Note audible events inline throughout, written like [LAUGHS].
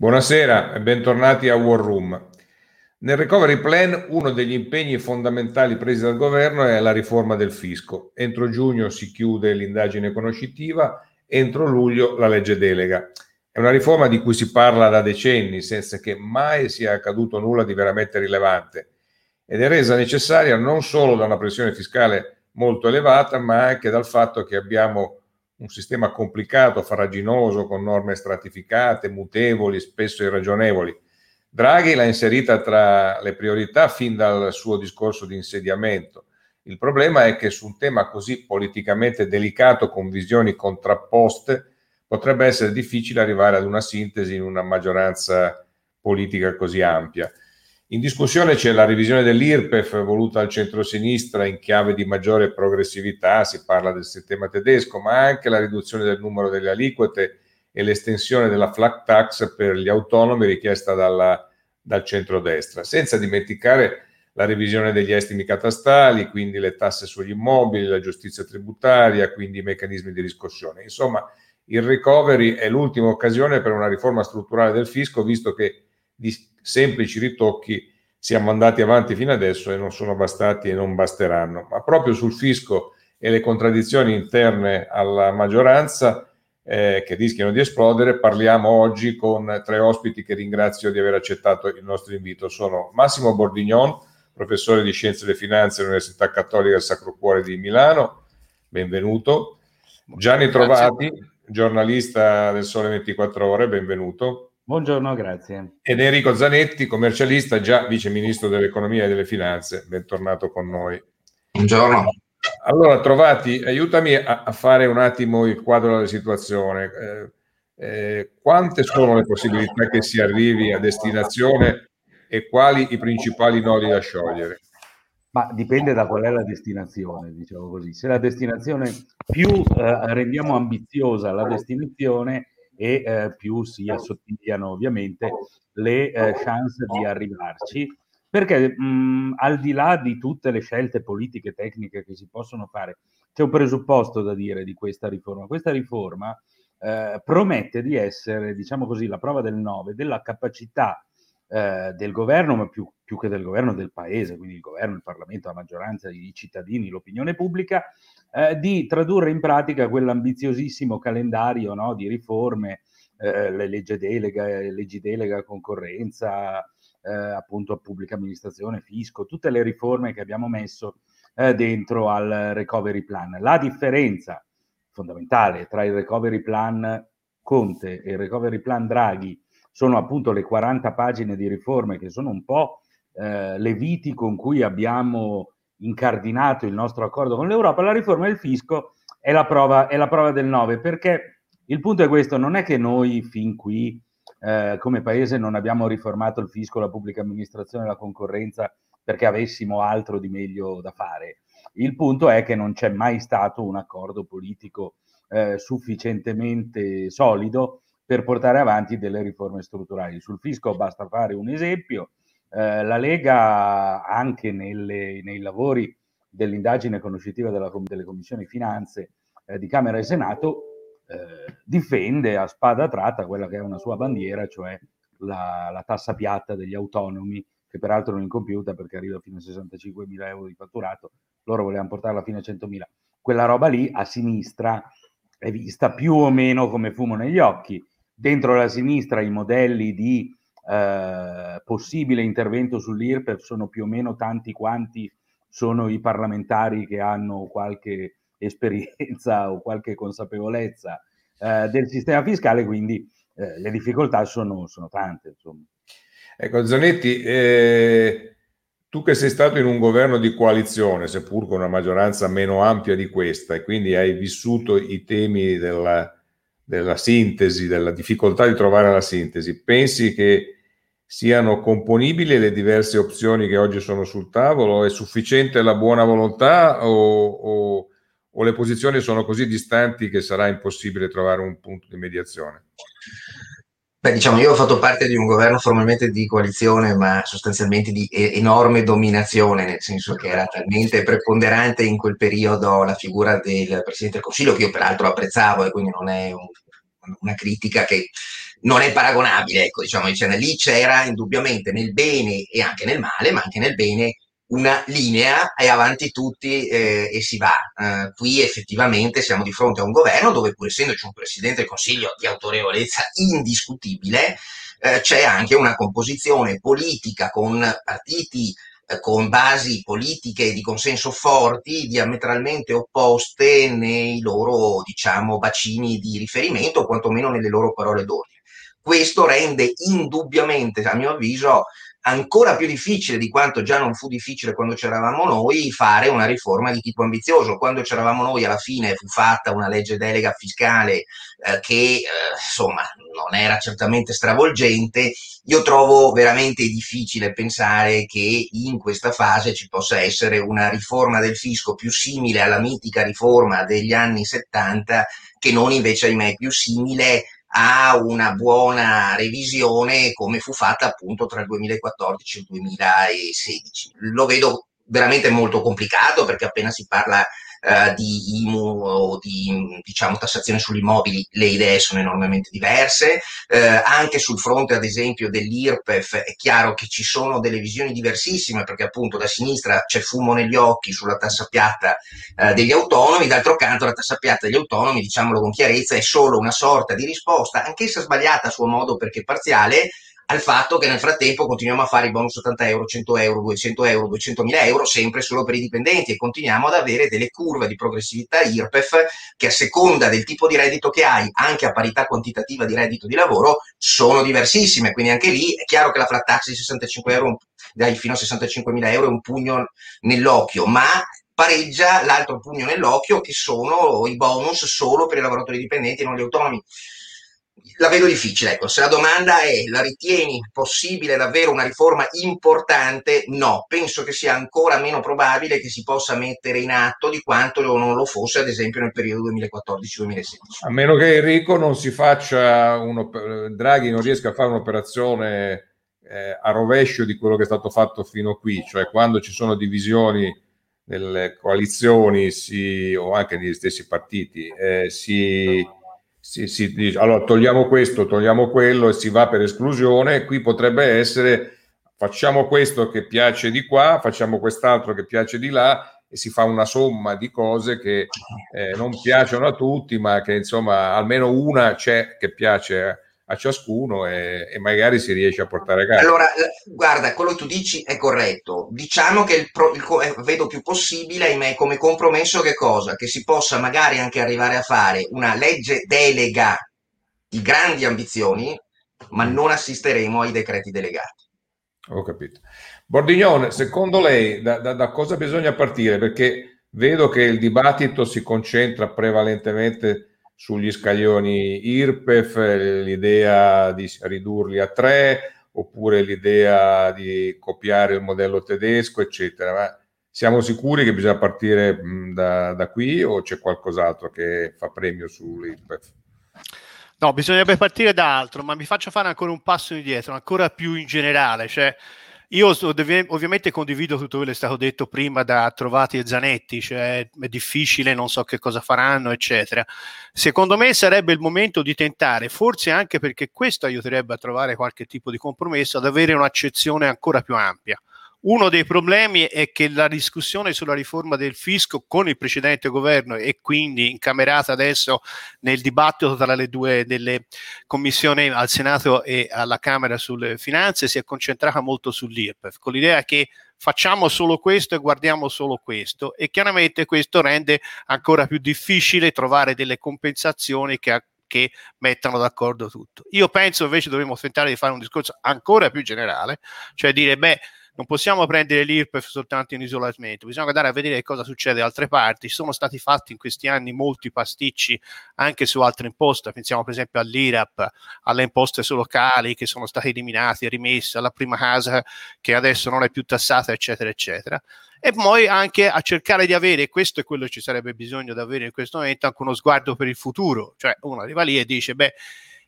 Buonasera e bentornati a War Room. Nel Recovery Plan uno degli impegni fondamentali presi dal governo è la riforma del fisco. Entro giugno si chiude l'indagine conoscitiva, entro luglio la legge delega. È una riforma di cui si parla da decenni senza che mai sia accaduto nulla di veramente rilevante ed è resa necessaria non solo da una pressione fiscale molto elevata, ma anche dal fatto che abbiamo un sistema complicato, farraginoso, con norme stratificate, mutevoli, spesso irragionevoli. Draghi l'ha inserita tra le priorità fin dal suo discorso di insediamento. Il problema è che su un tema così politicamente delicato, con visioni contrapposte, potrebbe essere difficile arrivare ad una sintesi in una maggioranza politica così ampia. In discussione c'è la revisione dell'IRPEF voluta al centro-sinistra in chiave di maggiore progressività, si parla del sistema tedesco, ma anche la riduzione del numero delle aliquote e l'estensione della flat tax per gli autonomi richiesta dalla, dal centro-destra, senza dimenticare la revisione degli estimi catastali, quindi le tasse sugli immobili, la giustizia tributaria, quindi i meccanismi di riscossione. Insomma, il recovery è l'ultima occasione per una riforma strutturale del fisco, visto che di semplici ritocchi siamo andati avanti fino adesso e non sono bastati e non basteranno. Ma proprio sul fisco e le contraddizioni interne alla maggioranza eh, che rischiano di esplodere, parliamo oggi con tre ospiti che ringrazio di aver accettato il nostro invito. Sono Massimo Bordignon, professore di Scienze delle Finanze all'Università Cattolica del Sacro Cuore di Milano, benvenuto. Gianni Trovati, giornalista del Sole 24 Ore, benvenuto. Buongiorno, grazie. Ed Enrico Zanetti, commercialista, già vice ministro dell'economia e delle finanze, bentornato con noi. Buongiorno. Allora, Trovati, aiutami a, a fare un attimo il quadro della situazione. Eh, eh, quante sono le possibilità che si arrivi a destinazione e quali i principali nodi da sciogliere? Ma dipende da qual è la destinazione, diciamo così. Se la destinazione più eh, rendiamo ambiziosa la destinazione, e eh, più si assottigliano ovviamente le eh, chance di arrivarci, perché mh, al di là di tutte le scelte politiche e tecniche che si possono fare, c'è un presupposto da dire di questa riforma. Questa riforma eh, promette di essere, diciamo così, la prova del 9 della capacità eh, del governo, ma più, più, che del governo del paese, quindi il governo, il Parlamento, la maggioranza, i cittadini, l'opinione pubblica, eh, di tradurre in pratica quell'ambiziosissimo calendario no, di riforme, eh, le leggi delega, leggi delega, concorrenza, eh, appunto pubblica amministrazione, fisco, tutte le riforme che abbiamo messo eh, dentro al recovery plan. La differenza fondamentale tra il recovery plan Conte e il recovery plan Draghi sono appunto le 40 pagine di riforme che sono un po' eh, le viti con cui abbiamo incardinato il nostro accordo con l'Europa, la riforma del fisco è la prova, è la prova del 9, perché il punto è questo, non è che noi fin qui eh, come paese non abbiamo riformato il fisco, la pubblica amministrazione, la concorrenza perché avessimo altro di meglio da fare. Il punto è che non c'è mai stato un accordo politico eh, sufficientemente solido per portare avanti delle riforme strutturali. Sul fisco basta fare un esempio. Eh, la Lega, anche nelle, nei lavori dell'indagine conoscitiva della, delle commissioni finanze eh, di Camera e Senato, eh, difende a spada tratta quella che è una sua bandiera, cioè la, la tassa piatta degli autonomi, che peraltro non è incompiuta perché arriva fino a 65 mila euro di fatturato, loro volevano portarla fino a 100 mila. Quella roba lì a sinistra è vista più o meno come fumo negli occhi dentro la sinistra i modelli di eh, possibile intervento sull'IRPEF sono più o meno tanti quanti sono i parlamentari che hanno qualche esperienza o qualche consapevolezza eh, del sistema fiscale, quindi eh, le difficoltà sono, sono tante. Insomma. Ecco, Zanetti, eh, tu che sei stato in un governo di coalizione, seppur con una maggioranza meno ampia di questa, e quindi hai vissuto i temi della, della sintesi, della difficoltà di trovare la sintesi, pensi che siano componibili le diverse opzioni che oggi sono sul tavolo? È sufficiente la buona volontà o, o, o le posizioni sono così distanti che sarà impossibile trovare un punto di mediazione? Beh, diciamo, io ho fatto parte di un governo formalmente di coalizione, ma sostanzialmente di enorme dominazione, nel senso che era talmente preponderante in quel periodo la figura del Presidente del Consiglio, che io peraltro apprezzavo e quindi non è un, una critica che non è paragonabile, ecco, diciamo, cioè, lì c'era indubbiamente nel bene e anche nel male, ma anche nel bene una linea e avanti tutti eh, e si va. Eh, qui effettivamente siamo di fronte a un governo dove pur essendoci un Presidente del Consiglio di autorevolezza indiscutibile, eh, c'è anche una composizione politica con partiti eh, con basi politiche di consenso forti, diametralmente opposte nei loro, diciamo, bacini di riferimento, o quantomeno nelle loro parole d'ordine. Questo rende indubbiamente, a mio avviso, ancora più difficile di quanto già non fu difficile quando c'eravamo noi fare una riforma di tipo ambizioso. Quando c'eravamo noi alla fine fu fatta una legge delega fiscale eh, che eh, insomma non era certamente stravolgente. Io trovo veramente difficile pensare che in questa fase ci possa essere una riforma del fisco più simile alla mitica riforma degli anni 70 che non invece, ahimè, più simile a una buona revisione come fu fatta appunto tra il 2014 e il 2016. Lo vedo veramente molto complicato perché appena si parla eh, di IMU o di diciamo, tassazione sugli immobili, le idee sono enormemente diverse. Eh, anche sul fronte, ad esempio, dell'IRPEF è chiaro che ci sono delle visioni diversissime perché appunto da sinistra c'è fumo negli occhi sulla tassa piatta eh, degli autonomi, d'altro canto la tassa piatta degli autonomi, diciamolo con chiarezza, è solo una sorta di risposta, anch'essa sbagliata a suo modo perché parziale, al fatto che nel frattempo continuiamo a fare i bonus 80 euro, 100 euro, 200 euro, 200 mila euro sempre solo per i dipendenti e continuiamo ad avere delle curve di progressività IRPEF che a seconda del tipo di reddito che hai, anche a parità quantitativa di reddito di lavoro, sono diversissime. Quindi anche lì è chiaro che la flat tax di 65 euro, dai fino a 65 mila euro è un pugno nell'occhio, ma pareggia l'altro pugno nell'occhio che sono i bonus solo per i lavoratori dipendenti e non gli autonomi la vedo difficile. Ecco. Se la domanda è la ritieni possibile davvero una riforma importante? No, penso che sia ancora meno probabile che si possa mettere in atto di quanto non lo fosse, ad esempio, nel periodo 2014-2016. A meno che Enrico non si faccia uno, Draghi non riesca a fare un'operazione eh, a rovescio di quello che è stato fatto fino a qui, cioè quando ci sono divisioni nelle coalizioni si, o anche negli stessi partiti, eh, si si, si dice allora togliamo questo, togliamo quello e si va per esclusione. Qui potrebbe essere facciamo questo che piace di qua, facciamo quest'altro che piace di là e si fa una somma di cose che eh, non piacciono a tutti, ma che insomma almeno una c'è che piace a ciascuno e, e, magari si riesce a portare a casa. Allora, guarda, quello che tu dici è corretto. Diciamo che il pro, il, eh, vedo più possibile, ahimè, come compromesso che cosa? Che si possa magari anche arrivare a fare una legge delega di grandi ambizioni, ma mm. non assisteremo ai decreti delegati. Ho capito. Bordignone, secondo lei da, da, da cosa bisogna partire? Perché vedo che il dibattito si concentra prevalentemente sugli scaglioni IRPEF, l'idea di ridurli a tre, oppure l'idea di copiare il modello tedesco, eccetera. Ma siamo sicuri che bisogna partire da, da qui o c'è qualcos'altro che fa premio sull'IRPEF? No, bisognerebbe partire da altro, ma mi faccio fare ancora un passo indietro, ancora più in generale, cioè io ovviamente condivido tutto quello che è stato detto prima da Trovati e Zanetti, cioè è difficile, non so che cosa faranno, eccetera. Secondo me sarebbe il momento di tentare, forse anche perché questo aiuterebbe a trovare qualche tipo di compromesso, ad avere un'accezione ancora più ampia. Uno dei problemi è che la discussione sulla riforma del fisco con il precedente governo e quindi incamerata adesso nel dibattito tra le due delle commissioni al Senato e alla Camera sulle finanze si è concentrata molto sull'IRPEF, con l'idea che facciamo solo questo e guardiamo solo questo e chiaramente questo rende ancora più difficile trovare delle compensazioni che che mettano d'accordo tutto. Io penso invece dovremmo tentare di fare un discorso ancora più generale, cioè dire, beh, non possiamo prendere l'IRPEF soltanto in isolamento, bisogna andare a vedere cosa succede da altre parti. Sono stati fatti in questi anni molti pasticci anche su altre imposte, pensiamo per esempio all'IRAP, alle imposte su locali che sono state eliminate, rimesse, alla prima casa che adesso non è più tassata, eccetera, eccetera. E poi anche a cercare di avere, questo è quello che ci sarebbe bisogno di avere in questo momento, anche uno sguardo per il futuro, cioè uno arriva lì e dice, beh,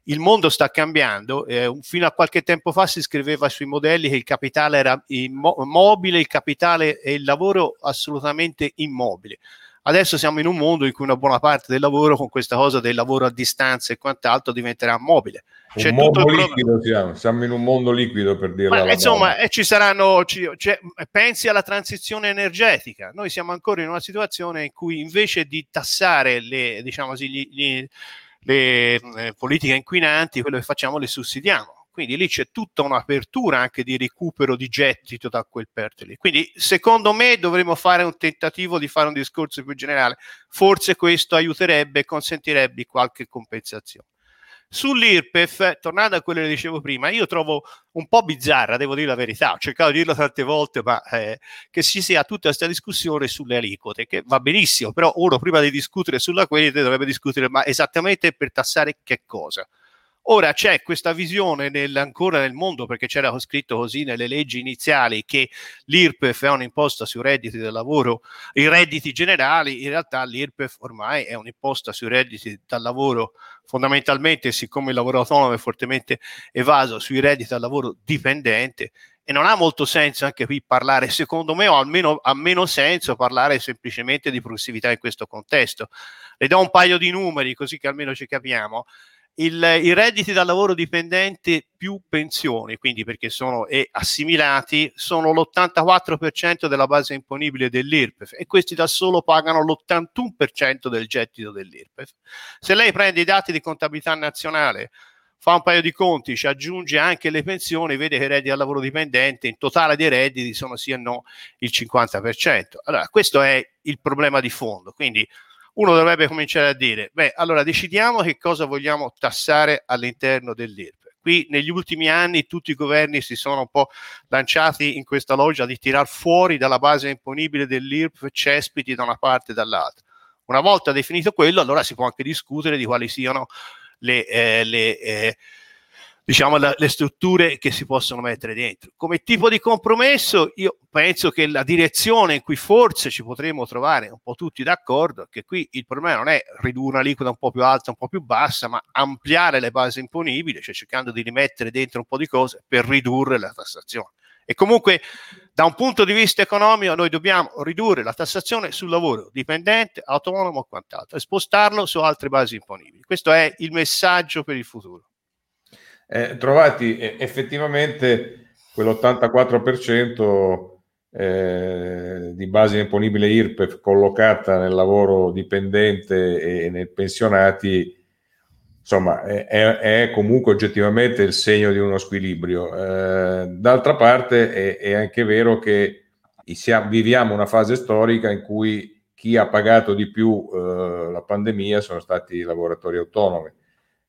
il mondo sta cambiando. Eh, fino a qualche tempo fa si scriveva sui modelli che il capitale era immobile, il capitale e il lavoro assolutamente immobile. Adesso siamo in un mondo in cui una buona parte del lavoro, con questa cosa del lavoro a distanza e quant'altro, diventerà mobile. C'è un mondo liquido siamo. siamo in un mondo liquido per dirlo. Ma, insomma, e ci saranno, ci, cioè, pensi alla transizione energetica. Noi siamo ancora in una situazione in cui invece di tassare le, diciamo così, gli, gli, le, eh, politiche inquinanti, quello che facciamo le sussidiamo quindi lì c'è tutta un'apertura anche di recupero di gettito da quel perte lì. Quindi secondo me dovremmo fare un tentativo di fare un discorso più generale. Forse questo aiuterebbe e consentirebbe qualche compensazione. Sull'IRPEF, tornando a quello che dicevo prima, io trovo un po' bizzarra, devo dire la verità, ho cercato di dirlo tante volte, ma eh, che ci sia tutta questa discussione sulle aliquote, che va benissimo, però uno prima di discutere sulla quete dovrebbe discutere ma esattamente per tassare che cosa. Ora c'è questa visione nel, ancora nel mondo, perché c'era scritto così nelle leggi iniziali, che l'IRPEF è un'imposta sui redditi del lavoro, i redditi generali, in realtà l'IRPEF ormai è un'imposta sui redditi dal lavoro, fondamentalmente siccome il lavoro autonomo è fortemente evaso sui redditi dal lavoro dipendente, e non ha molto senso anche qui parlare, secondo me, o almeno ha meno senso parlare semplicemente di progressività in questo contesto. Le do un paio di numeri così che almeno ci capiamo il, i redditi dal lavoro dipendente più pensioni, quindi perché sono e assimilati, sono l'84% della base imponibile dell'IRPEF e questi da solo pagano l'81% del gettito dell'IRPEF. Se lei prende i dati di contabilità nazionale, fa un paio di conti, ci aggiunge anche le pensioni, vede che i redditi dal lavoro dipendente in totale dei redditi sono sì e no il 50%. Allora, questo è il problema di fondo. Quindi uno dovrebbe cominciare a dire, beh, allora decidiamo che cosa vogliamo tassare all'interno dell'IRP. Qui negli ultimi anni tutti i governi si sono un po' lanciati in questa loggia di tirar fuori dalla base imponibile dell'IRP cespiti da una parte e dall'altra. Una volta definito quello, allora si può anche discutere di quali siano le, eh, le eh, diciamo, la, le strutture che si possono mettere dentro. Come tipo di compromesso, io penso che la direzione in cui forse ci potremmo trovare un po' tutti d'accordo, che qui il problema non è ridurre una liquida un po' più alta, un po' più bassa, ma ampliare le basi imponibili, cioè cercando di rimettere dentro un po' di cose per ridurre la tassazione. E comunque, da un punto di vista economico, noi dobbiamo ridurre la tassazione sul lavoro dipendente, autonomo e quant'altro e spostarlo su altre basi imponibili. Questo è il messaggio per il futuro eh, trovati eh, effettivamente quell'84% eh, di base imponibile IRPEF collocata nel lavoro dipendente e nei pensionati, insomma, è, è comunque oggettivamente il segno di uno squilibrio. Eh, d'altra parte è, è, anche vero che viviamo una fase storica in cui chi ha pagato di più eh, la pandemia sono stati i lavoratori autonomi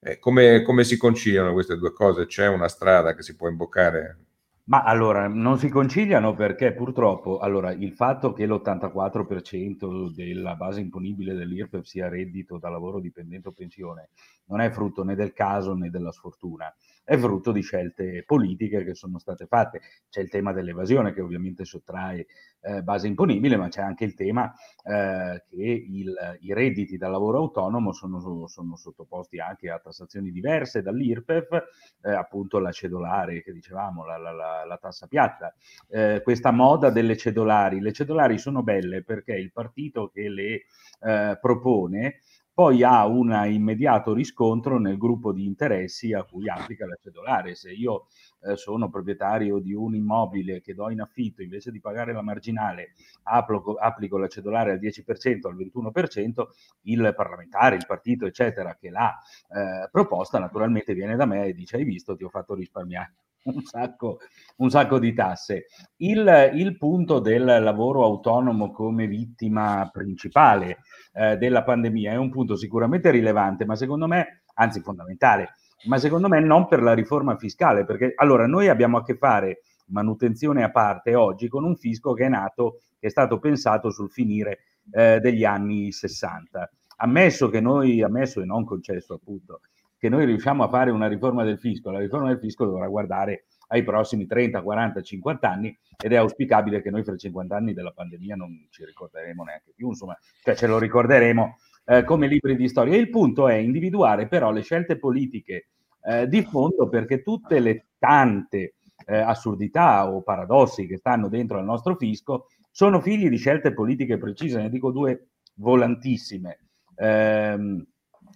eh, come, come, si conciliano queste due cose? C'è una strada che si può imboccare? Ma allora, non si conciliano perché purtroppo allora, il fatto che l'84% della base imponibile dell'IRPEF sia reddito da lavoro dipendente o pensione non è frutto né del caso né della sfortuna è frutto di scelte politiche che sono state fatte. C'è il tema dell'evasione che ovviamente sottrae eh, base imponibile, ma c'è anche il tema eh, che il, i redditi da lavoro autonomo sono, sono, sottoposti anche a tassazioni diverse dall'IRPEF, eh, appunto la cedolare che dicevamo, la, la, la, la tassa piatta. Eh, questa moda delle cedolari, le cedolari sono belle perché il partito che le eh, propone poi ha un immediato riscontro nel gruppo di interessi a cui applica la cedolare. Se io eh, sono proprietario di un immobile che do in affitto, invece di pagare la marginale, applico, applico la cedolare al 10%, al 21%, il parlamentare, il partito, eccetera, che l'ha eh, proposta, naturalmente viene da me e dice hai visto, ti ho fatto risparmiare un sacco, un sacco di tasse. Il, il, punto del lavoro autonomo come vittima principale eh, della pandemia è un punto sicuramente rilevante, ma secondo me, anzi fondamentale, ma secondo me non per la riforma fiscale, perché allora noi abbiamo a che fare, manutenzione a parte, oggi con un fisco che è nato, che è stato pensato sul finire eh, degli anni 60. Ammesso che noi, ammesso e non concesso appunto, che noi riusciamo a fare una riforma del fisco, la riforma del fisco dovrà guardare ai prossimi 30, 40, 50 anni ed è auspicabile che noi fra 50 anni della pandemia non ci ricorderemo neanche più, insomma, cioè ce lo ricorderemo eh, come libri di storia. Il punto è individuare però le scelte politiche eh, di fondo perché tutte le tante eh, assurdità o paradossi che stanno dentro al nostro fisco sono figli di scelte politiche precise. Ne dico due volantissime. Ehm,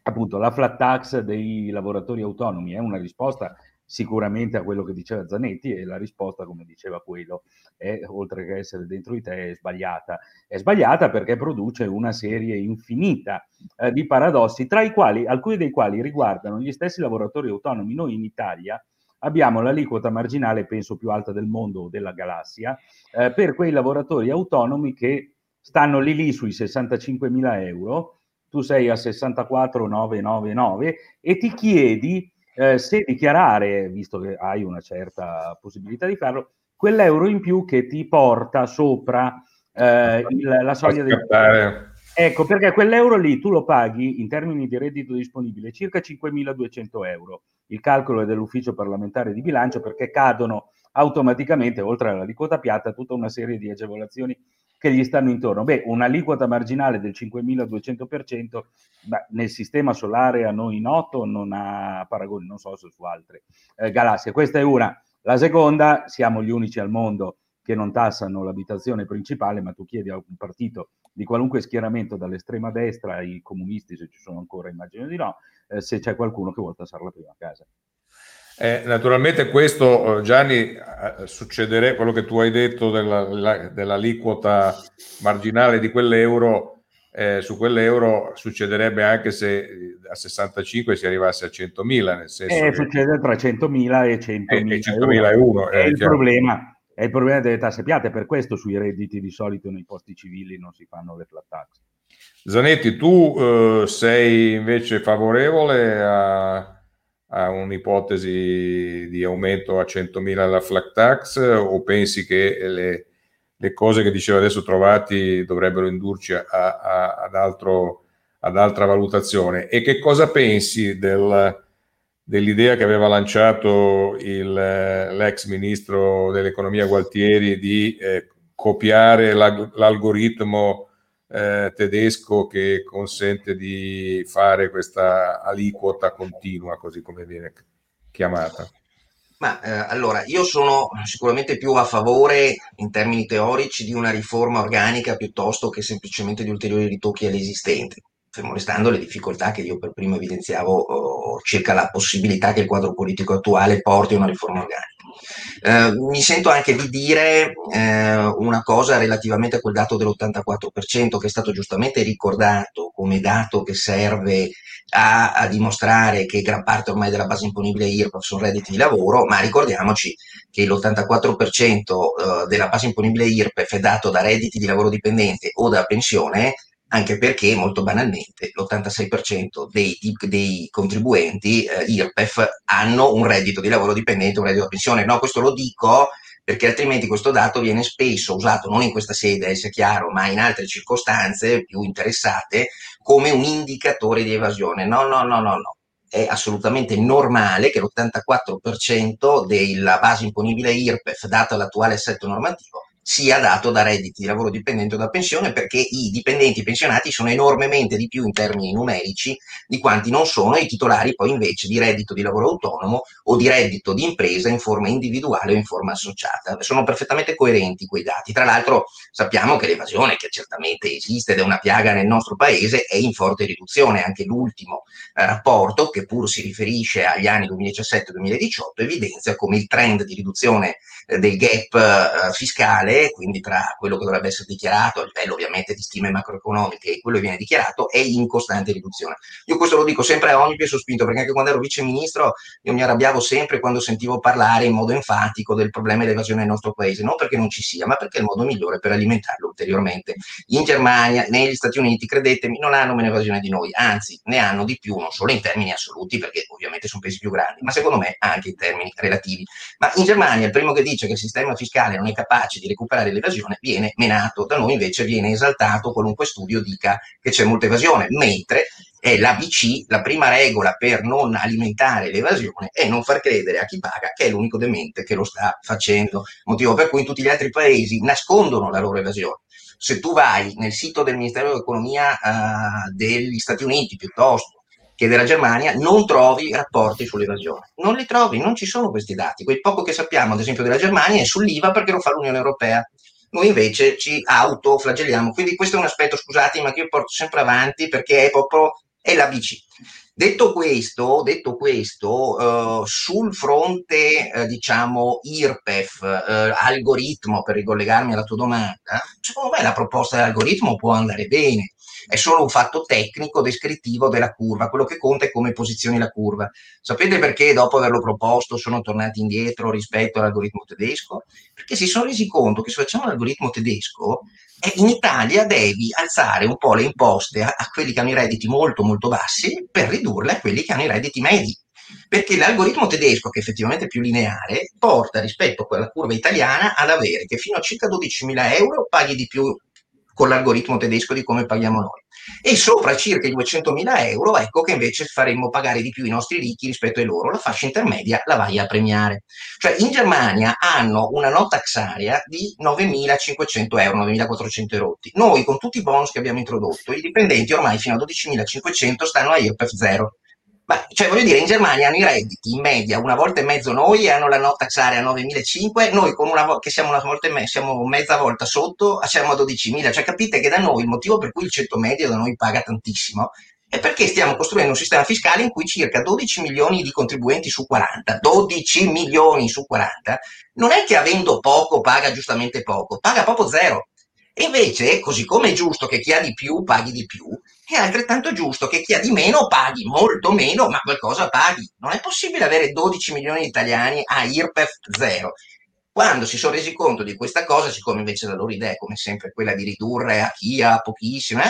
appunto, la flat tax dei lavoratori autonomi è una risposta sicuramente a quello che diceva Zanetti e la risposta, come diceva quello, è, oltre che essere dentro di te, è sbagliata. È sbagliata perché produce una serie infinita eh, di paradossi, tra i quali, alcuni dei quali riguardano gli stessi lavoratori autonomi. Noi in Italia abbiamo l'aliquota marginale, penso più alta del mondo o della galassia, eh, per quei lavoratori autonomi che stanno lì lì sui 65 mila euro, tu sei a 64,999 e ti chiedi eh, se dichiarare, visto che hai una certa possibilità di farlo, quell'euro in più che ti porta sopra eh, il, la soglia del... Ecco, perché quell'euro lì tu lo paghi in termini di reddito disponibile circa 5.200 euro. Il calcolo è dell'ufficio parlamentare di bilancio perché cadono automaticamente, oltre all'aliquota piatta, tutta una serie di agevolazioni che gli stanno intorno. Beh, un'aliquota marginale del 5.200% beh, nel sistema solare a noi noto non ha paragoni, non so se su altre eh, galassie. Questa è una. La seconda, siamo gli unici al mondo che non tassano l'abitazione principale, ma tu chiedi a un partito di qualunque schieramento dall'estrema destra ai comunisti, se ci sono ancora, immagino di no, eh, se c'è qualcuno che vuole tassare la prima casa. Eh, naturalmente questo, eh, Gianni, eh, succederebbe, quello che tu hai detto della, la, dell'aliquota marginale di quell'euro, eh, su quell'euro succederebbe anche se a 65 si arrivasse a 100.000, nel senso eh, che... succede tra 100.000 e 100.000 e 100.000 euro. È, il problema, è il problema delle tasse piatte, per questo sui redditi di solito nei posti civili non si fanno le flat tax. Zanetti, tu eh, sei invece favorevole a a un'ipotesi di aumento a 100.000 la flat tax o pensi che le, le cose che diceva adesso Trovati dovrebbero indurci a, a, ad, altro, ad altra valutazione? E che cosa pensi del, dell'idea che aveva lanciato il, l'ex ministro dell'economia Gualtieri di eh, copiare la, l'algoritmo eh, tedesco che consente di fare questa aliquota continua, così come viene chiamata? Ma eh, allora, io sono sicuramente più a favore in termini teorici di una riforma organica piuttosto che semplicemente di ulteriori ritocchi all'esistente, fermo restando le difficoltà che io per primo evidenziavo oh, circa la possibilità che il quadro politico attuale porti a una riforma organica. Eh, mi sento anche di dire eh, una cosa relativamente a quel dato dell'84% che è stato giustamente ricordato come dato che serve a, a, dimostrare che gran parte ormai della base imponibile IRPEF sono redditi di lavoro, ma ricordiamoci che l'84% eh, della base imponibile IRPEF è dato da redditi di lavoro dipendente o da pensione, anche perché molto banalmente l'86% dei, dei contribuenti eh, IRPEF hanno un reddito di lavoro dipendente, un reddito di pensione. No, questo lo dico perché altrimenti questo dato viene spesso usato non in questa sede, sia chiaro, ma in altre circostanze più interessate come un indicatore di evasione. No, no, no, no, no. È assolutamente normale che l'84% della base imponibile IRPEF, dato l'attuale assetto normativo, sia dato da redditi di lavoro dipendente o da pensione perché i dipendenti pensionati sono enormemente di più in termini numerici di quanti non sono i titolari poi invece di reddito di lavoro autonomo o di reddito di impresa in forma individuale o in forma associata. Sono perfettamente coerenti quei dati. Tra l'altro sappiamo che l'evasione, che certamente esiste ed è una piaga nel nostro paese, è in forte riduzione. Anche l'ultimo eh, rapporto, che pur si riferisce agli anni 2017-2018, evidenzia come il trend di riduzione del gap eh, fiscale quindi tra quello che dovrebbe essere dichiarato a livello ovviamente di stime macroeconomiche e quello che viene dichiarato, è in costante riduzione. Io questo lo dico sempre a ogni più sospinto, perché anche quando ero vice ministro io mi arrabbiavo sempre quando sentivo parlare in modo enfatico del problema dell'evasione nel nostro paese, non perché non ci sia, ma perché è il modo migliore per alimentarlo ulteriormente. In Germania, negli Stati Uniti, credetemi, non hanno meno evasione di noi, anzi ne hanno di più, non solo in termini assoluti, perché ovviamente sono paesi più grandi, ma secondo me anche in termini relativi. Ma in Germania il primo che dice che il sistema fiscale non è capace di recuperare l'evasione viene menato, da noi invece viene esaltato qualunque studio dica che c'è molta evasione, mentre è l'ABC, la prima regola per non alimentare l'evasione è non far credere a chi paga che è l'unico demente che lo sta facendo, motivo per cui in tutti gli altri paesi nascondono la loro evasione. Se tu vai nel sito del Ministero dell'Economia uh, degli Stati Uniti piuttosto che della Germania non trovi rapporti sull'evasione. Non li trovi, non ci sono questi dati. Quel poco che sappiamo, ad esempio, della Germania è sull'IVA perché lo fa l'Unione Europea. noi invece ci autoflagelliamo. Quindi questo è un aspetto, scusate, ma che io porto sempre avanti perché è proprio è la BC. Detto questo, detto questo eh, sul fronte, eh, diciamo, IRPEF, eh, algoritmo, per ricollegarmi alla tua domanda, secondo me la proposta dell'algoritmo può andare bene è solo un fatto tecnico descrittivo della curva, quello che conta è come posizioni la curva. Sapete perché dopo averlo proposto sono tornati indietro rispetto all'algoritmo tedesco? Perché si sono resi conto che se facciamo l'algoritmo tedesco, eh, in Italia devi alzare un po' le imposte a, a quelli che hanno i redditi molto molto bassi per ridurle a quelli che hanno i redditi medi perché l'algoritmo tedesco, che è effettivamente più lineare, porta rispetto a quella curva italiana ad avere che fino a circa 12.000 euro paghi di più con l'algoritmo tedesco di come paghiamo noi. E sopra circa i 200.000 euro, ecco che invece faremmo pagare di più i nostri ricchi rispetto ai loro. La fascia intermedia la vai a premiare. Cioè in Germania hanno una no tax area di 9.500 euro, 9.400 euro. Noi con tutti i bonus che abbiamo introdotto, i dipendenti ormai fino a 12.500 stanno a IRPEF zero. Ma, cioè, voglio dire, in Germania hanno i redditi in media una volta e mezzo noi hanno la no tax area a 9.500, noi con una vo- che siamo, una volta e me- siamo mezza volta sotto siamo a 12.000. Cioè, capite che da noi il motivo per cui il ceto medio da noi paga tantissimo è perché stiamo costruendo un sistema fiscale in cui circa 12 milioni di contribuenti su 40, 12 milioni su 40, non è che avendo poco paga giustamente poco, paga proprio zero. E invece, così come è giusto che chi ha di più paghi di più, è altrettanto giusto che chi ha di meno paghi molto meno, ma qualcosa paghi. Non è possibile avere 12 milioni di italiani a IRPEF zero. Quando si sono resi conto di questa cosa, siccome invece la loro idea è come sempre quella di ridurre a chi ha pochissimo,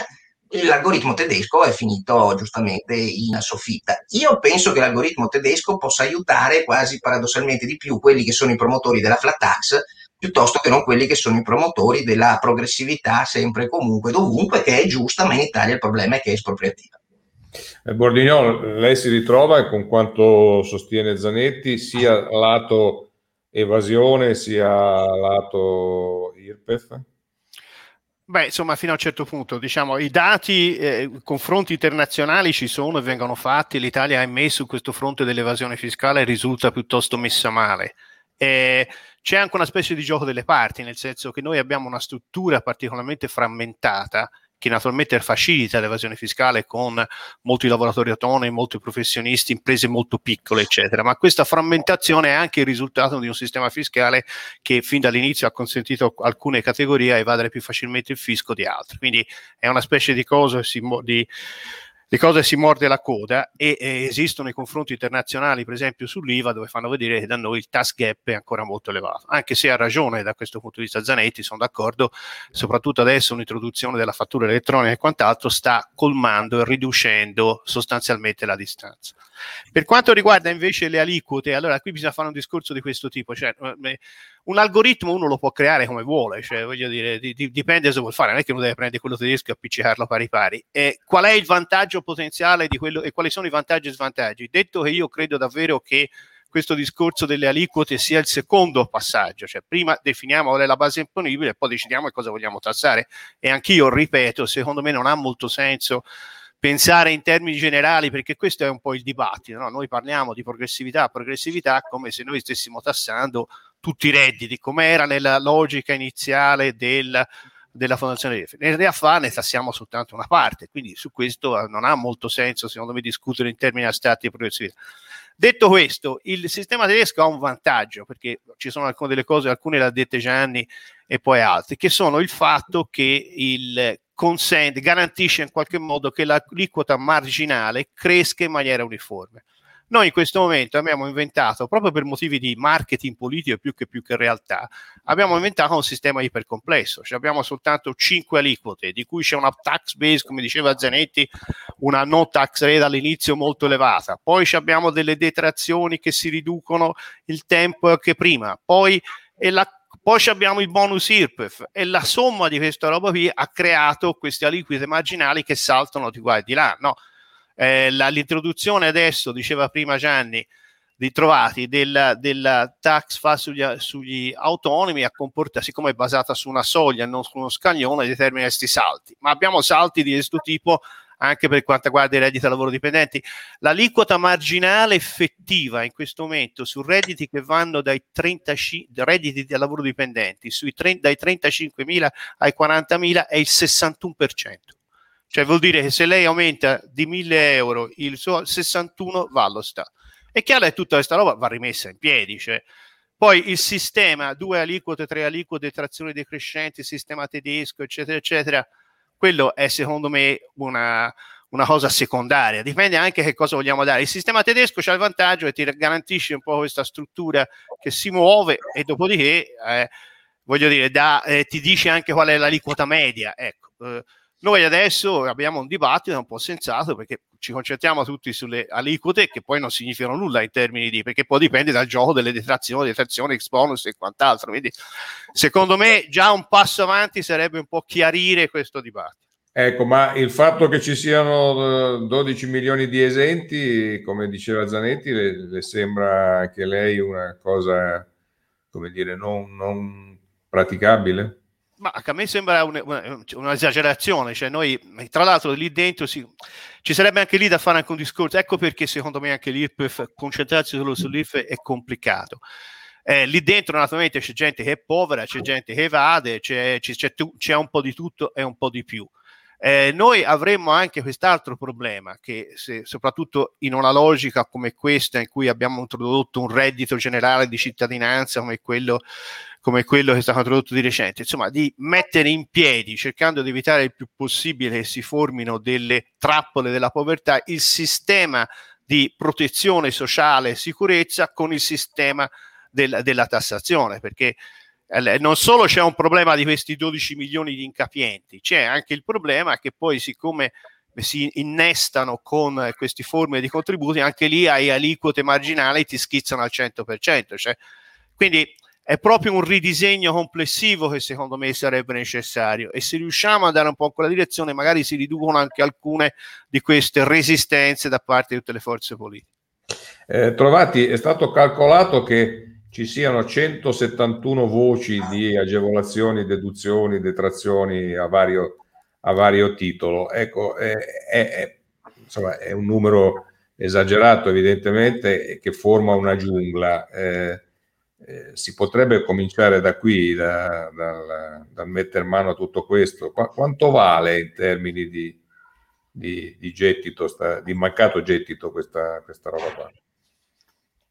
eh, l'algoritmo tedesco è finito giustamente in soffitta. Io penso che l'algoritmo tedesco possa aiutare quasi paradossalmente di più quelli che sono i promotori della flat tax piuttosto che non quelli che sono i promotori della progressività sempre e comunque dovunque, che è giusta, ma in Italia il problema è che è espropriativa. Eh, Bordignol, lei si ritrova con quanto sostiene Zanetti sia lato evasione sia lato IRPEF? Beh, insomma, fino a un certo punto, diciamo, i dati, eh, confronti internazionali ci sono e vengono fatti, l'Italia, ahimè, su questo fronte dell'evasione fiscale risulta piuttosto messa male. Eh, c'è anche una specie di gioco delle parti, nel senso che noi abbiamo una struttura particolarmente frammentata che naturalmente facilita l'evasione fiscale con molti lavoratori autonomi, molti professionisti, imprese molto piccole, eccetera. Ma questa frammentazione è anche il risultato di un sistema fiscale che fin dall'inizio ha consentito alcune categorie a evadere più facilmente il fisco di altre. Quindi è una specie di cosa di le cose si morde la coda e, e, esistono i confronti internazionali, per esempio sull'IVA, dove fanno vedere che da noi il tax gap è ancora molto elevato. Anche se ha ragione da questo punto di vista Zanetti, sono d'accordo, soprattutto adesso l'introduzione della fattura elettronica e quant'altro sta colmando e riducendo sostanzialmente la distanza. Per quanto riguarda invece le aliquote, allora qui bisogna fare un discorso di questo tipo, cioè eh, un algoritmo uno lo può creare come vuole, cioè voglio dire, di, di, dipende se vuol fare, non è che uno deve prendere quello tedesco e appiccicarlo pari pari. E qual è il vantaggio potenziale di quello e quali sono i vantaggi e svantaggi? Detto che io credo davvero che questo discorso delle aliquote sia il secondo passaggio, cioè prima definiamo qual è la base imponibile e poi decidiamo cosa vogliamo tassare. E anch'io ripeto, secondo me non ha molto senso pensare in termini generali, perché questo è un po' il dibattito. No? Noi parliamo di progressività, progressività come se noi stessimo tassando tutti i redditi, come era nella logica iniziale del, della fondazione REF. In realtà ne tassiamo soltanto una parte, quindi su questo eh, non ha molto senso, secondo me, discutere in termini astratti e progressività. Detto questo, il sistema tedesco ha un vantaggio, perché ci sono alcune delle cose, alcune le ha dette Gianni e poi altre, che sono il fatto che il consente, garantisce in qualche modo che l'aliquota marginale cresca in maniera uniforme. Noi in questo momento abbiamo inventato, proprio per motivi di marketing politico più che, più che realtà, abbiamo inventato un sistema ipercomplesso. Cioè abbiamo soltanto 5 aliquote, di cui c'è una tax base, come diceva Zanetti, una no tax rate all'inizio molto elevata. Poi abbiamo delle detrazioni che si riducono il tempo che prima. Poi e la poi abbiamo il bonus IRPEF e la somma di questa roba qui ha creato queste aliquote marginali che saltano di qua e di là. No? Eh, la, l'introduzione adesso, diceva prima Gianni, ritrovati della, della tax fa sugli, sugli, autonomi a comportare, siccome è basata su una soglia, non su uno scaglione, determina questi salti. Ma abbiamo salti di questo tipo anche per quanto riguarda i redditi da lavoro dipendenti. L'aliquota marginale effettiva in questo momento su redditi che vanno dai 35 redditi da lavoro dipendenti sui 30, dai 35.000 ai 40.000 è il 61%. Cioè vuol dire che se lei aumenta di 1.000 euro il suo 61 va allo Stato. È chiaro che tutta questa roba va rimessa in piedi, cioè poi il sistema, due aliquote, tre aliquote, trazione decrescente, sistema tedesco, eccetera, eccetera, quello è secondo me una, una cosa secondaria, dipende anche che cosa vogliamo dare. Il sistema tedesco ha il vantaggio che ti garantisce un po' questa struttura che si muove e dopodiché, eh, voglio dire, da, eh, ti dice anche qual è l'aliquota media. Ecco. Eh, noi adesso abbiamo un dibattito un po' sensato perché ci concentriamo tutti sulle aliquote che poi non significano nulla in termini di, perché poi dipende dal gioco delle detrazioni, detrazioni, ex bonus e quant'altro. Quindi secondo me già un passo avanti sarebbe un po' chiarire questo dibattito. Ecco, ma il fatto che ci siano 12 eh, milioni di esenti, come diceva Zanetti, le, le sembra anche lei una cosa, come dire, non, non praticabile? Ma a me sembra un, un'esagerazione, cioè noi, tra l'altro lì dentro si, ci sarebbe anche lì da fare anche un discorso, ecco perché secondo me anche l'IRPEF, concentrarsi solo sull'IRPEF è complicato. Eh, lì dentro naturalmente c'è gente che è povera, c'è gente che evade, c'è, c'è, c'è, un po' di tutto e un po' di più. Eh, noi avremmo anche quest'altro problema che se, soprattutto in una logica come questa in cui abbiamo introdotto un reddito generale di cittadinanza come quello, come quello che è stato introdotto di recente, insomma di mettere in piedi, cercando di evitare il più possibile che si formino delle trappole della povertà, il sistema di protezione sociale e sicurezza con il sistema del, della tassazione, perché eh, non solo c'è un problema di questi 12 milioni di incapienti, c'è anche il problema che poi siccome si innestano con queste forme di contributi, anche lì hai aliquote marginali ti schizzano al 100%. Cioè, quindi è proprio un ridisegno complessivo che secondo me sarebbe necessario e se riusciamo ad andare un po' in quella direzione magari si riducono anche alcune di queste resistenze da parte di tutte le forze politiche. Eh, trovati, è stato calcolato che ci siano 171 voci di agevolazioni, deduzioni, detrazioni a vario, a vario titolo. Ecco, è, è, insomma, è, un numero esagerato evidentemente che forma una giungla. Eh, eh, si potrebbe cominciare da qui, da, da, da, mettere mano a tutto questo. Qu- quanto vale in termini di, di, di gettito, sta, di mancato gettito questa, questa roba qua?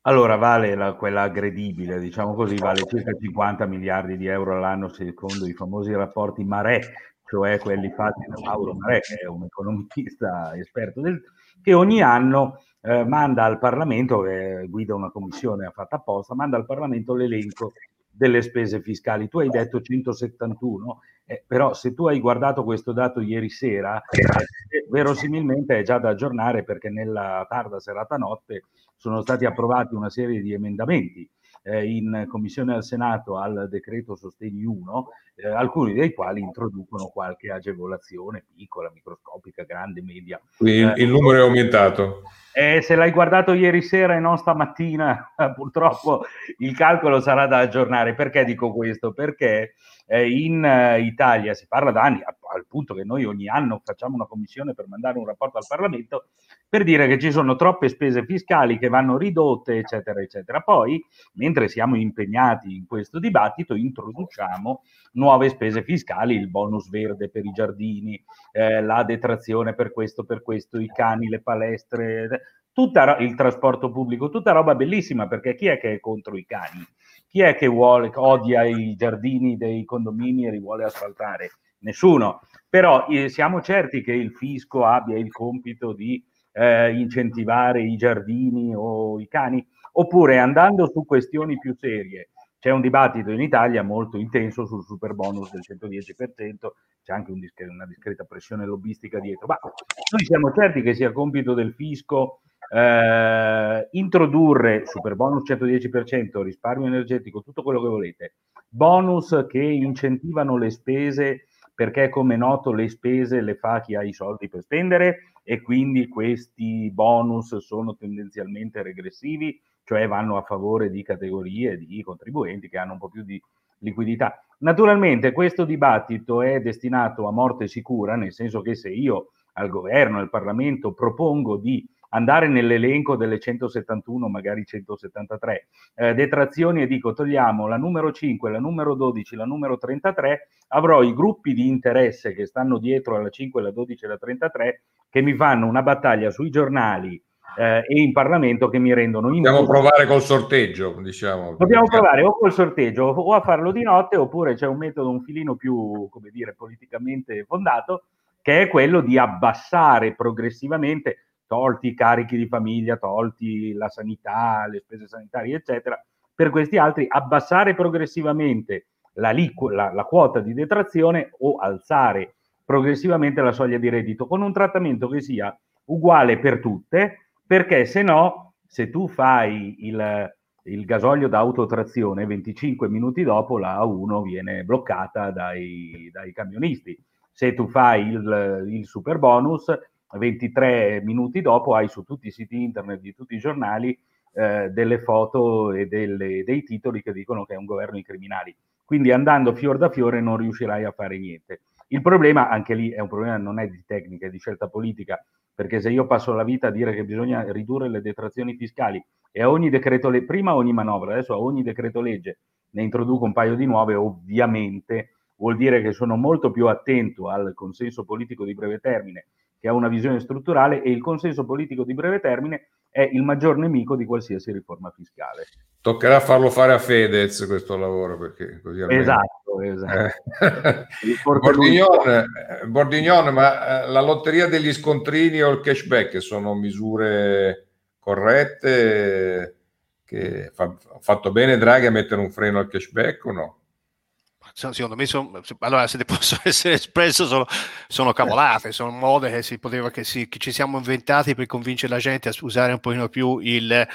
Allora vale la, quella aggredibile, diciamo così, vale circa 50 miliardi di euro all'anno secondo i famosi rapporti Marè, cioè quelli fatti da Mauro Marè, che è un economista esperto del, che ogni anno eh, manda al Parlamento, eh, guida una commissione fatta apposta, manda al Parlamento l'elenco delle spese fiscali. Tu hai detto 171, eh, però se tu hai guardato questo dato ieri sera, eh, verosimilmente è già da aggiornare perché nella tarda serata notte sono stati approvati una serie di emendamenti eh, in commissione al Senato al decreto sostegni 1, eh, alcuni dei quali introducono qualche agevolazione piccola, microscopica, grande, media. Il, il numero è aumentato. Eh, se l'hai guardato ieri sera e non stamattina, [LAUGHS] purtroppo il calcolo sarà da aggiornare. Perché dico questo? Perché eh, in eh, Italia si parla da anni, al punto che noi ogni anno facciamo una commissione per mandare un rapporto al Parlamento, per dire che ci sono troppe spese fiscali che vanno ridotte, eccetera, eccetera. Poi, mentre siamo impegnati in questo dibattito, introduciamo nuove spese fiscali, il bonus verde per i giardini, eh, la detrazione per questo, per questo, i cani, le palestre, tutta, il trasporto pubblico, tutta roba bellissima, perché chi è che è contro i cani? Chi è che vuole, odia i giardini dei condomini e li vuole asfaltare? Nessuno. Però eh, siamo certi che il fisco abbia il compito di eh, incentivare i giardini o i cani, oppure andando su questioni più serie. C'è un dibattito in Italia molto intenso sul super bonus del 110%, c'è anche un discre- una discreta pressione lobbistica dietro, ma noi siamo certi che sia compito del fisco eh, introdurre super bonus 110%, risparmio energetico, tutto quello che volete, bonus che incentivano le spese perché come noto le spese le fa chi ha i soldi per spendere e quindi questi bonus sono tendenzialmente regressivi, cioè vanno a favore di categorie di contribuenti che hanno un po' più di liquidità. Naturalmente questo dibattito è destinato a morte sicura, nel senso che se io al governo, al Parlamento, propongo di andare nell'elenco delle 171, magari 173 eh, detrazioni e dico togliamo la numero 5, la numero 12, la numero 33, avrò i gruppi di interesse che stanno dietro alla 5, la 12 e la 33 che mi fanno una battaglia sui giornali eh, e in Parlamento che mi rendono in Dobbiamo provare col sorteggio, diciamo. Dobbiamo provare o col sorteggio o a farlo di notte oppure c'è un metodo un filino più, come dire, politicamente fondato che è quello di abbassare progressivamente tolti i carichi di famiglia, tolti la sanità, le spese sanitarie, eccetera, per questi altri abbassare progressivamente la, la, la quota di detrazione o alzare progressivamente la soglia di reddito con un trattamento che sia uguale per tutte, perché se no, se tu fai il, il gasolio da autotrazione, 25 minuti dopo la A1 viene bloccata dai, dai camionisti. Se tu fai il, il super bonus, 23 minuti dopo hai su tutti i siti internet di tutti i giornali eh, delle foto e delle, dei titoli che dicono che è un governo di criminali. Quindi andando fior da fiore non riuscirai a fare niente. Il problema, anche lì, è un problema non è di tecnica, è di scelta politica, perché se io passo la vita a dire che bisogna ridurre le detrazioni fiscali e a ogni decreto legge, prima ogni manovra, adesso a ogni decreto legge ne introduco un paio di nuove, ovviamente vuol dire che sono molto più attento al consenso politico di breve termine che ha una visione strutturale e il consenso politico di breve termine è il maggior nemico di qualsiasi riforma fiscale. Toccherà farlo fare a Fedez questo lavoro perché così almeno... Esatto, esatto. Eh. Bordignon, eh, Bordignon, ma eh, la lotteria degli scontrini o il cashback sono misure corrette che ha fatto bene Draghi a mettere un freno al cashback o no? Secondo me sono, allora se ne [LAUGHS] possono essere espresso sono, sono cavolate, sono mode che, si poteva, che, si, che ci siamo inventati per convincere la gente a usare un pochino più il,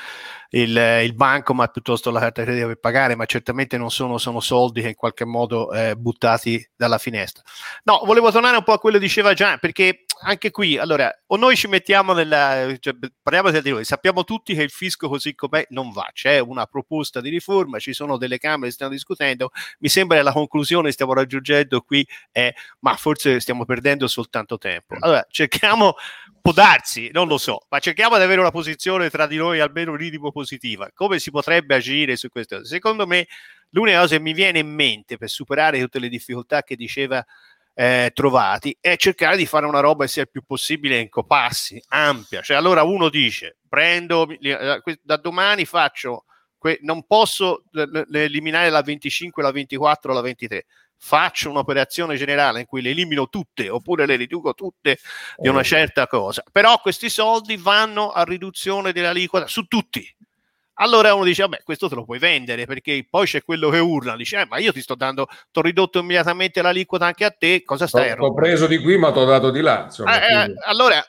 il, il bancomat piuttosto la carta credito per pagare, ma certamente non sono, sono soldi che in qualche modo eh, buttati dalla finestra. No, volevo tornare un po' a quello che diceva Gian, perché anche qui, allora, o noi ci mettiamo nella, cioè, parliamo di noi, sappiamo tutti che il fisco così com'è non va, c'è una proposta di riforma, ci sono delle Camere che stanno discutendo, mi sembra che la conclusione che stiamo raggiungendo qui è, ma forse stiamo perdendo soltanto tempo. Allora, cerchiamo, può darsi, non lo so, ma cerchiamo di avere una posizione tra di noi almeno minimo positiva. Come si potrebbe agire su questo? Secondo me, l'unica cosa che mi viene in mente per superare tutte le difficoltà che diceva eh, trovati è cercare di fare una roba che sia il più possibile in copassi, ampia. Cioè, allora uno dice: prendo eh, da domani faccio, non posso eliminare la 25, la 24, la 23. Faccio un'operazione generale in cui le elimino tutte oppure le riduco tutte di una certa cosa, però questi soldi vanno a riduzione dell'aliquota su tutti allora uno dice, vabbè, questo te lo puoi vendere perché poi c'è quello che urla, dice, eh, ma io ti sto dando, ti ho ridotto immediatamente l'aliquota anche a te, cosa stai? Ho preso di qui ma ti ho dato di là. Insomma, eh, eh, allora,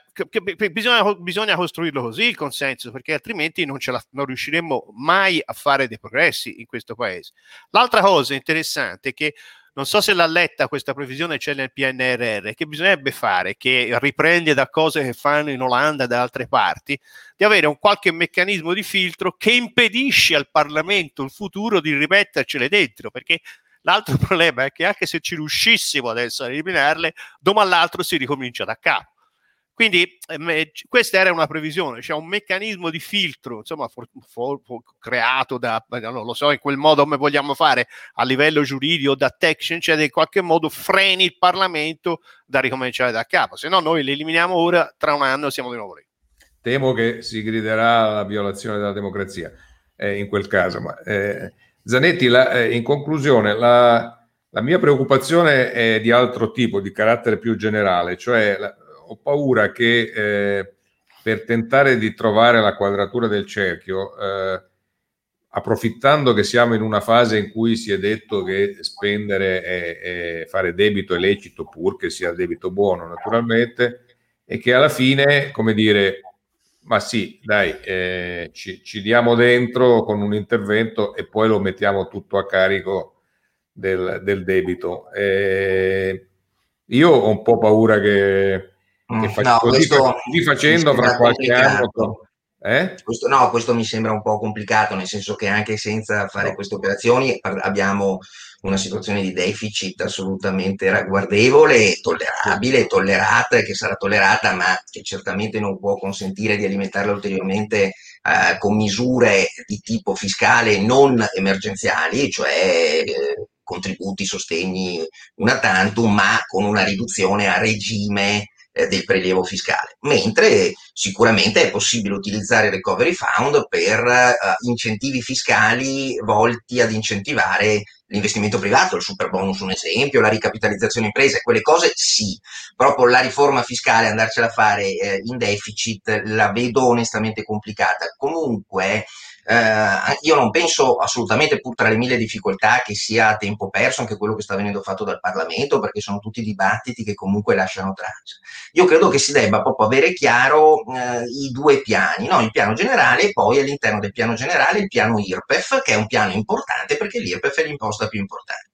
bisogna, bisogna, costruirlo così il consenso perché altrimenti non, la, non riusciremo mai a fare dei progressi in questo paese. L'altra cosa interessante è che non so se l'ha letta questa previsione c'è nel PNRR, che bisognerebbe fare, che riprende da cose che fanno in Olanda e da altre parti, di avere un qualche meccanismo di filtro che impedisce al Parlamento il futuro di rimettercele dentro, perché l'altro [LAUGHS] problema è che anche se ci riuscissimo adesso a eliminarle, domani all'altro si ricomincia da capo. Quindi eh, questa era una previsione, c'è un meccanismo di filtro, insomma, for, for, for, creato da, non lo so, in quel modo come vogliamo fare a livello giuridico, da Tection, cioè in qualche modo freni il Parlamento da ricominciare da capo, se no noi li eliminiamo ora, tra un anno siamo di nuovo lì. Temo che si griderà la violazione della democrazia eh, in quel caso. Ma, eh, Zanetti, la, eh, in conclusione, la, la mia preoccupazione è di altro tipo, di carattere più generale, cioè la, ho paura che eh, per tentare di trovare la quadratura del cerchio, eh, approfittando che siamo in una fase in cui si è detto che spendere e, fare debito è lecito, pur che sia debito buono naturalmente, e che alla fine, come dire, ma sì, dai, eh, ci, ci, diamo dentro con un intervento e poi lo mettiamo tutto a carico del, del debito. Eh, io ho un po' paura che che mm, fa- no, così, così, facendo fra qualche anno Eh? Questo, no, questo mi sembra un po' complicato, nel senso che anche senza fare queste operazioni abbiamo una situazione di deficit assolutamente ragguardevole, tollerabile, tollerata, che sarà tollerata, ma che certamente non può consentire di alimentarla ulteriormente eh, con misure di tipo fiscale non emergenziali, cioè eh, contributi, sostegni una tantum, ma con una riduzione a regime eh, del prelievo fiscale, mentre sicuramente è possibile utilizzare il recovery fund per uh, incentivi fiscali volti ad incentivare l'investimento privato, il super bonus un esempio, la ricapitalizzazione imprese, quelle cose sì, proprio la riforma fiscale, andarcela a fare eh, in deficit, la vedo onestamente complicata. Comunque eh, io non penso assolutamente, pur tra le mille difficoltà, che sia tempo perso anche quello che sta venendo fatto dal Parlamento, perché sono tutti dibattiti che comunque lasciano traccia. Io credo che si debba proprio avere chiaro eh, i due piani, no? il piano generale e poi all'interno del piano generale il piano IRPEF, che è un piano importante perché l'IRPEF è l'imposta più importante.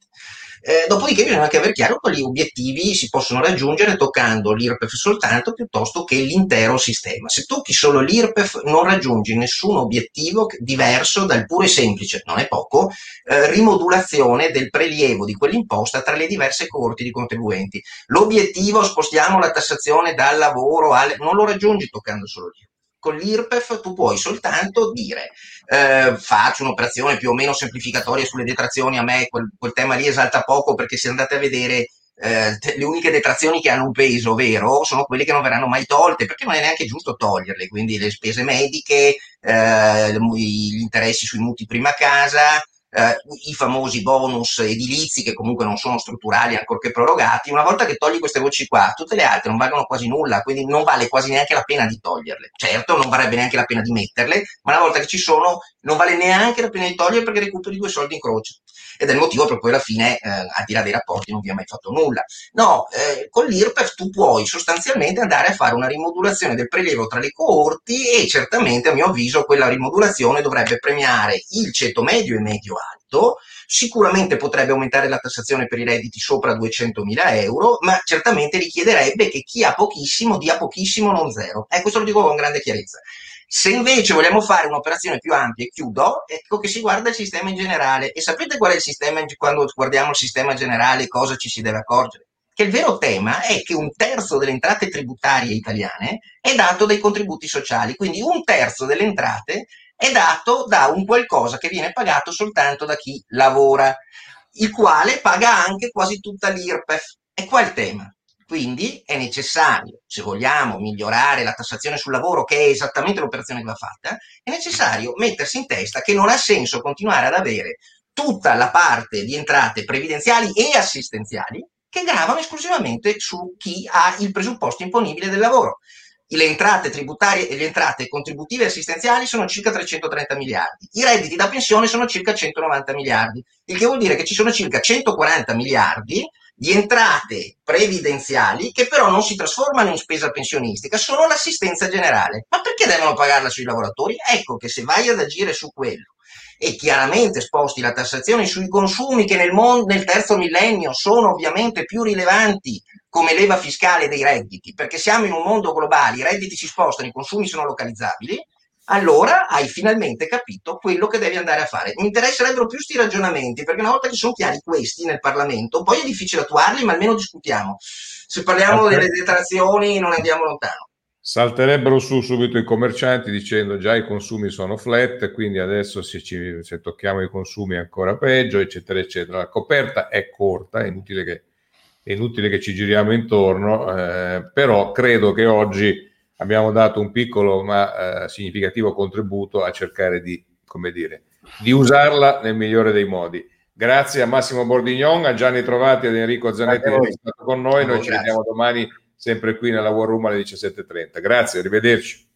Eh, dopodiché bisogna anche avere chiaro quali obiettivi si possono raggiungere toccando l'IRPEF soltanto piuttosto che l'intero sistema. Se tocchi solo l'IRPEF non raggiungi nessun obiettivo diverso dal puro e semplice, non è poco, eh, rimodulazione del prelievo di quell'imposta tra le diverse coorti di contribuenti. L'obiettivo spostiamo la tassazione dal lavoro al... non lo raggiungi toccando solo l'IRPEF con l'IRPEF tu puoi soltanto dire eh, faccio un'operazione più o meno semplificatoria sulle detrazioni, a me quel, quel tema lì esalta poco perché se andate a vedere eh, le uniche detrazioni che hanno un peso vero sono quelle che non verranno mai tolte perché non è neanche giusto toglierle, quindi le spese mediche, eh, gli interessi sui mutui prima casa, eh, i famosi bonus edilizi che comunque non sono strutturali ancorché prorogati, una volta che togli queste voci qua, tutte le altre non valgono quasi nulla, quindi non vale quasi neanche la pena di toglierle. Certo, non varrebbe neanche la pena di metterle, ma una volta che ci sono non vale neanche la pena di toglierle perché recuperi due soldi in croce ed è il motivo per cui alla fine, eh, al di là dei rapporti, non vi ha mai fatto nulla. No, eh, con l'IRPEF tu puoi sostanzialmente andare a fare una rimodulazione del prelievo tra le coorti e certamente, a mio avviso, quella rimodulazione dovrebbe premiare il ceto medio e medio alto, sicuramente potrebbe aumentare la tassazione per i redditi sopra 200.000 euro, ma certamente richiederebbe che chi ha pochissimo dia pochissimo, non zero. Eh, questo lo dico con grande chiarezza. Se invece vogliamo fare un'operazione più ampia e chiudo, ecco che si guarda il sistema in generale. E sapete qual è il sistema quando guardiamo il sistema generale, cosa ci si deve accorgere? Che il vero tema è che un terzo delle entrate tributarie italiane è dato dai contributi sociali, quindi un terzo delle entrate è dato da un qualcosa che viene pagato soltanto da chi lavora, il quale paga anche quasi tutta l'IRPEF. E qua il tema. Quindi è necessario, se vogliamo migliorare la tassazione sul lavoro, che è esattamente l'operazione che va fatta, è necessario mettersi in testa che non ha senso continuare ad avere tutta la parte di entrate previdenziali e assistenziali che gravano esclusivamente su chi ha il presupposto imponibile del lavoro. Le entrate tributarie e le entrate contributive e assistenziali sono circa 330 miliardi, i redditi da pensione sono circa 190 miliardi, il che vuol dire che ci sono circa 140 miliardi di entrate previdenziali che però non si trasformano in spesa pensionistica, sono l'assistenza generale. Ma perché devono pagarla sui lavoratori? Ecco che se vai ad agire su quello e chiaramente sposti la tassazione sui consumi che nel, mondo, nel terzo millennio sono ovviamente più rilevanti come leva fiscale dei redditi, perché siamo in un mondo globale, i redditi si spostano, i consumi sono localizzabili, allora hai finalmente capito quello che devi andare a fare. Mi interesserebbero più questi ragionamenti, perché una volta che sono chiari questi nel Parlamento, poi è difficile attuarli, ma almeno discutiamo. Se parliamo delle detrazioni non andiamo lontano. Salterebbero su subito i commercianti dicendo già i consumi sono flat, quindi adesso se, ci, se tocchiamo i consumi è ancora peggio, eccetera, eccetera. La coperta è corta, è inutile che, è inutile che ci giriamo intorno, eh, però credo che oggi abbiamo dato un piccolo ma eh, significativo contributo a cercare di, come dire, di usarla nel migliore dei modi. Grazie a Massimo Bordignon, a Gianni Trovati e ad Enrico Zanetti che è stato con noi. Noi ci vediamo domani sempre qui nella War Room alle 17.30. Grazie, arrivederci.